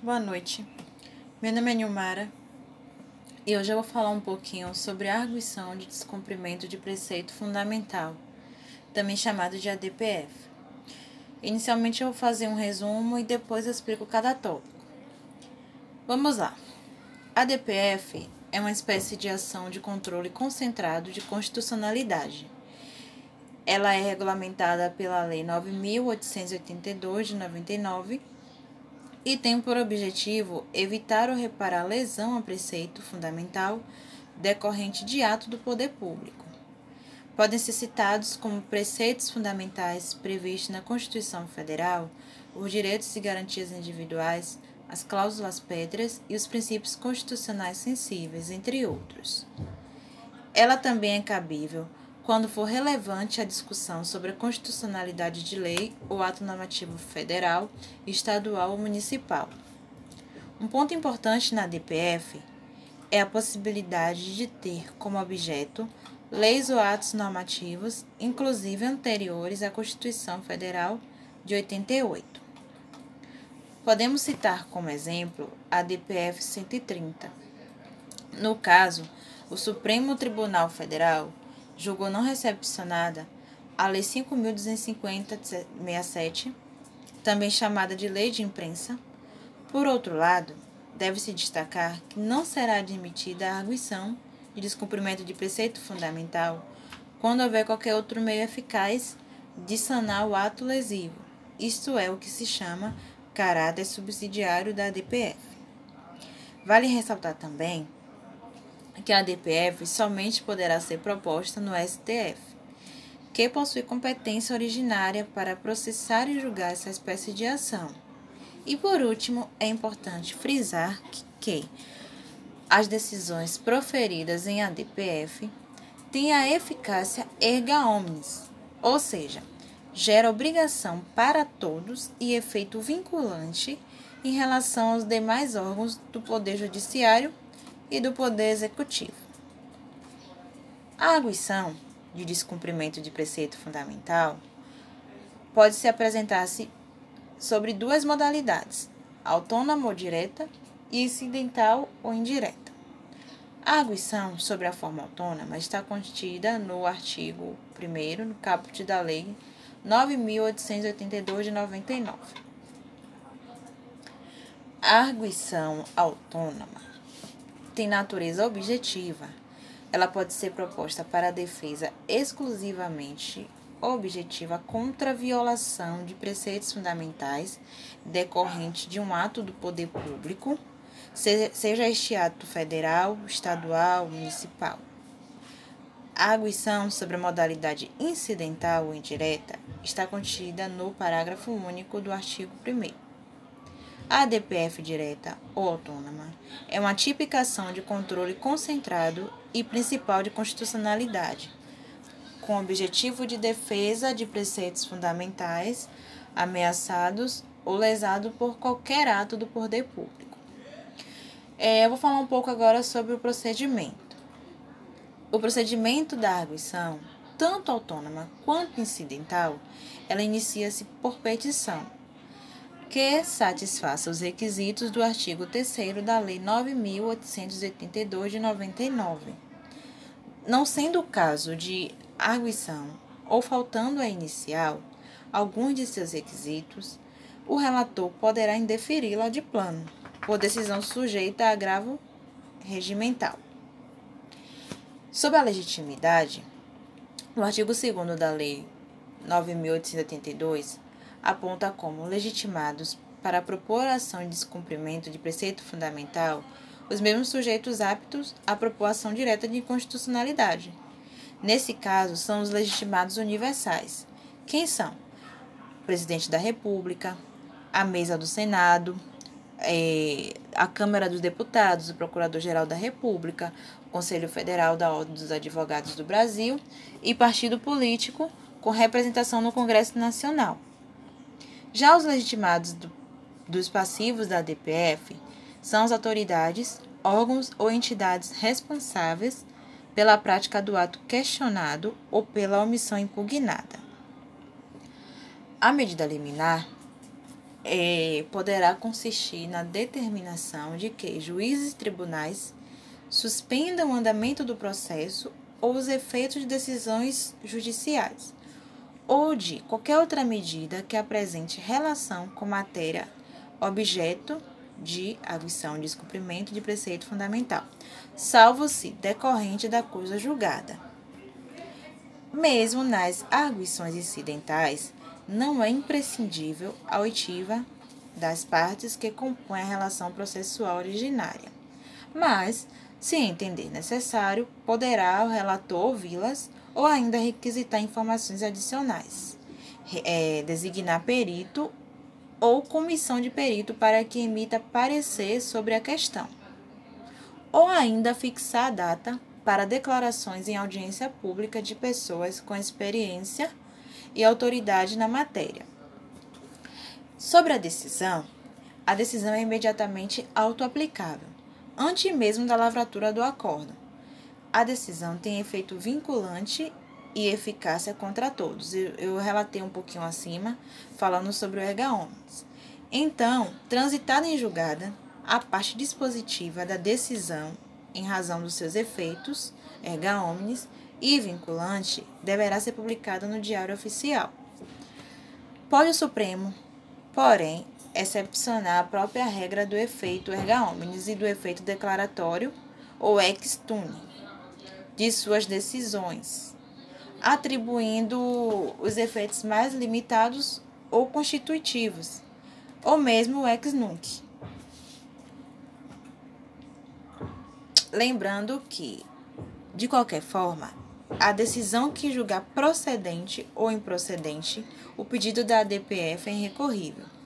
Boa noite. Meu nome é Nilmara e hoje eu vou falar um pouquinho sobre a arguição de descumprimento de preceito fundamental, também chamado de ADPF. Inicialmente eu vou fazer um resumo e depois explico cada tópico. Vamos lá. ADPF é uma espécie de ação de controle concentrado de constitucionalidade. Ela é regulamentada pela Lei 9.882 de 99 e tem por objetivo evitar ou reparar lesão a preceito fundamental decorrente de ato do poder público. Podem ser citados como preceitos fundamentais previstos na Constituição Federal os direitos e garantias individuais, as cláusulas pétreas e os princípios constitucionais sensíveis, entre outros. Ela também é cabível quando for relevante a discussão sobre a constitucionalidade de lei ou ato normativo federal, estadual ou municipal. Um ponto importante na DPF é a possibilidade de ter como objeto leis ou atos normativos, inclusive anteriores à Constituição Federal de 88. Podemos citar como exemplo a DPF 130. No caso, o Supremo Tribunal Federal julgou não recepcionada a Lei 5.250-67, também chamada de Lei de Imprensa. Por outro lado, deve-se destacar que não será admitida a arguição de descumprimento de preceito fundamental quando houver qualquer outro meio eficaz de sanar o ato lesivo, isto é o que se chama caráter subsidiário da DPF. Vale ressaltar também que a DPF somente poderá ser proposta no STF, que possui competência originária para processar e julgar essa espécie de ação. E por último, é importante frisar que, que as decisões proferidas em ADPF têm a eficácia erga omnes, ou seja, gera obrigação para todos e efeito vinculante em relação aos demais órgãos do Poder Judiciário e do Poder Executivo. A arguição de descumprimento de preceito fundamental pode se apresentar-se sobre duas modalidades, autônoma ou direta e incidental ou indireta. A arguição sobre a forma autônoma está contida no artigo 1 no caput da Lei 9.882 de 99. A arguição autônoma tem natureza objetiva. Ela pode ser proposta para a defesa exclusivamente objetiva contra a violação de preceitos fundamentais decorrente de um ato do poder público, seja este ato federal, estadual, municipal. A arguição sobre a modalidade incidental ou indireta está contida no parágrafo único do artigo 1 a DPF direta ou autônoma é uma tipificação de controle concentrado e principal de constitucionalidade, com objetivo de defesa de preceitos fundamentais ameaçados ou lesados por qualquer ato do poder público. É, eu vou falar um pouco agora sobre o procedimento. O procedimento da arguição, tanto autônoma quanto incidental, ela inicia-se por petição que satisfaça os requisitos do artigo 3 da Lei 9.882 de 99. Não sendo o caso de arguição ou faltando a inicial alguns de seus requisitos, o relator poderá indeferi-la de plano, por decisão sujeita a agravo regimental. Sob a legitimidade, o artigo 2 da Lei 9.882 aponta como legitimados para propor ação de descumprimento de preceito fundamental os mesmos sujeitos aptos à propor ação direta de inconstitucionalidade. Nesse caso, são os legitimados universais. Quem são? O presidente da República, a mesa do Senado, é, a Câmara dos Deputados, o Procurador-Geral da República, o Conselho Federal da Ordem dos Advogados do Brasil e partido político com representação no Congresso Nacional. Já os legitimados do, dos passivos da DPF são as autoridades, órgãos ou entidades responsáveis pela prática do ato questionado ou pela omissão impugnada. A medida liminar é, poderá consistir na determinação de que juízes e tribunais suspendam o andamento do processo ou os efeitos de decisões judiciais, ou de qualquer outra medida que apresente relação com matéria objeto de arguição de descumprimento de preceito fundamental, salvo se decorrente da coisa julgada. Mesmo nas arguições incidentais, não é imprescindível a oitiva das partes que compõem a relação processual originária, mas, se entender necessário, poderá o relator ouvi-las ou ainda requisitar informações adicionais, é, designar perito ou comissão de perito para que emita parecer sobre a questão, ou ainda fixar a data para declarações em audiência pública de pessoas com experiência e autoridade na matéria. Sobre a decisão, a decisão é imediatamente autoaplicável, antes mesmo da lavratura do acordo. A decisão tem efeito vinculante e eficácia contra todos. Eu, eu relatei um pouquinho acima, falando sobre o erga omnes. Então, transitada em julgada, a parte dispositiva da decisão, em razão dos seus efeitos, erga omnes, e vinculante deverá ser publicada no Diário Oficial. Pode o Supremo, porém, excepcionar a própria regra do efeito erga omnes e do efeito declaratório ou ex tunc de suas decisões, atribuindo os efeitos mais limitados ou constitutivos, ou mesmo o ex nunc. Lembrando que, de qualquer forma, a decisão que julgar procedente ou improcedente o pedido da ADPF é irrecorrível.